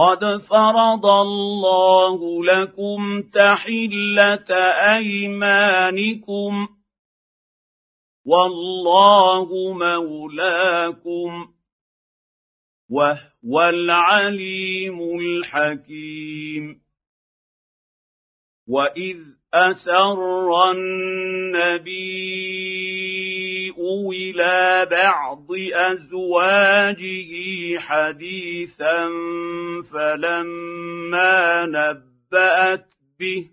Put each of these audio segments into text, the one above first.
قد فرض الله لكم تحله ايمانكم والله مولاكم وهو العليم الحكيم واذ اسر النبي إلى بعض ازواجه حديثا فلما نبات به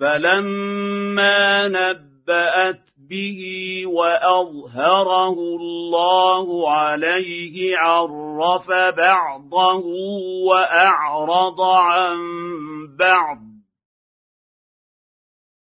فلما نبات به واظهره الله عليه عرف بعضه واعرض عن بعض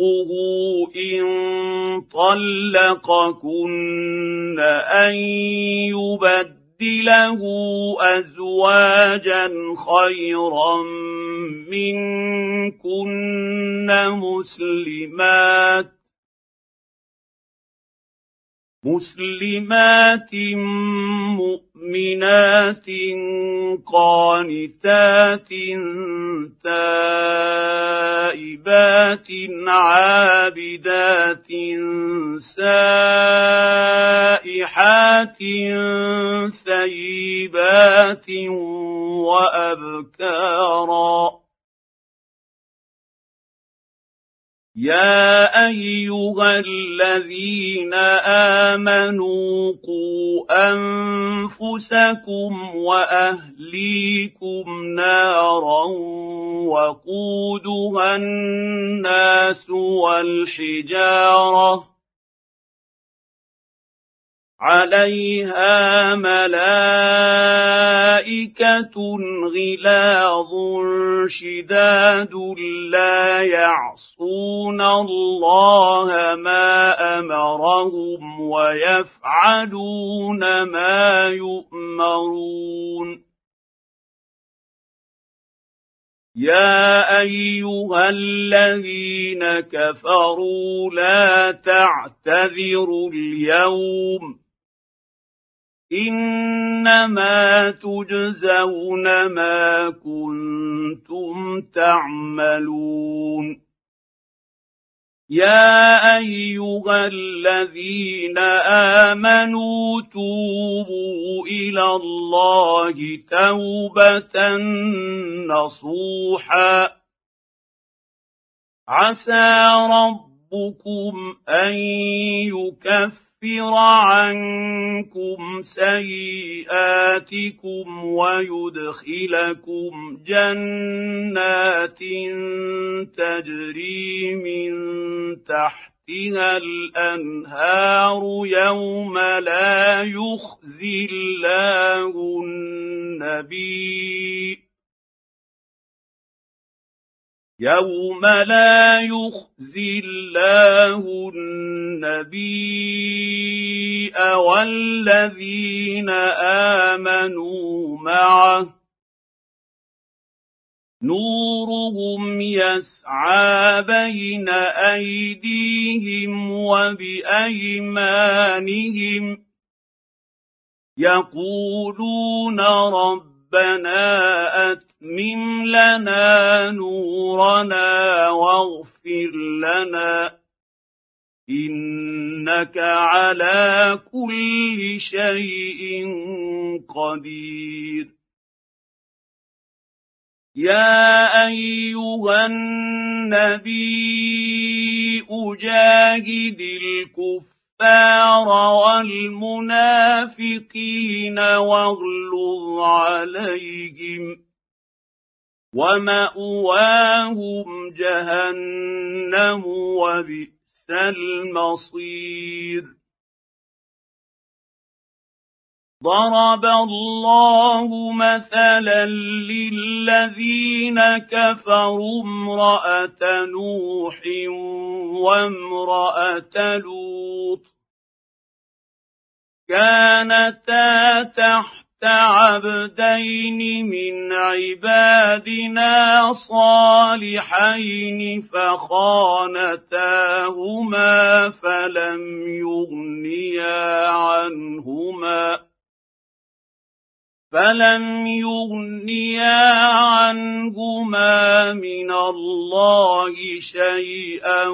ربه إن طلقكن أن يبدله أزواجا خيرا منكن مسلمات مسلمات مؤمنات قانتات تائبات عابدات سائحات ثيبات وأبكارا. يا ايها الذين امنوا قوا انفسكم واهليكم نارا وقودها الناس والحجاره عليها ملائكة غلاظ شداد لا يعصون الله ما أمرهم ويفعلون ما يؤمرون. يا أيها الذين كفروا لا تعتذروا اليوم إنما تجزون ما كنتم تعملون. يا أيها الذين آمنوا توبوا إلى الله توبة نصوحا. عسى ربكم أن يكفر يكفر عنكم سيئاتكم ويدخلكم جنات تجري من تحتها الأنهار يوم لا يخزي الله النبي يوم لا يخزي الله النبي والذين امنوا معه نورهم يسعى بين ايديهم وبايمانهم يقولون ربنا اتمم لنا نورنا واغفر لنا انك على كل شيء قدير. يا ايها النبي اجاهد الكفار والمنافقين واغلظ عليهم ومأواهم جهنم وبئس المصير. ضرب الله مثلا للذين كفروا امرأة نوح وامرأة لوط. كانتا تحت عبدين من عبادنا صالحين فخانتاهما فلم يغنيا عنهما فلم يغنيا عنهما من الله شيئا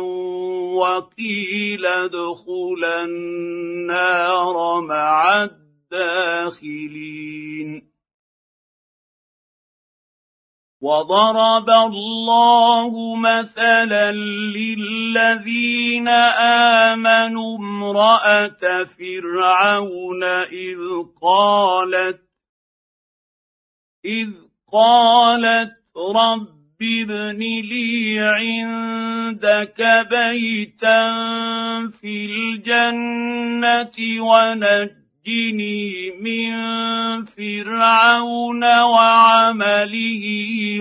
وقيل ادخلا النار مع الداخلين. وضرب الله مثلا للذين آمنوا امرأة فرعون إذ قالت إذ قالت رب ابن لي عندك بيتا في الجنة ونجني من فرعون وعمله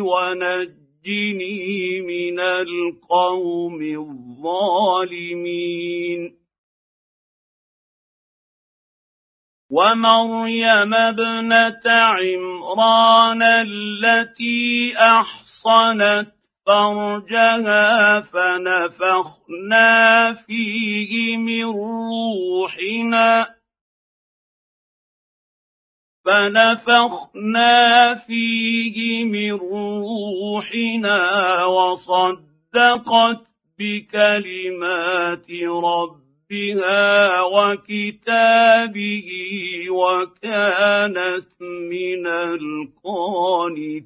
ونجني من القوم الظالمين. ومريم ابنة عمران التي أحصنت فرجها فنفخنا فيه من روحنا. فنفخنا فيه من روحنا وصدقت بكلمات ربها وكتابه وكانت من القانتين.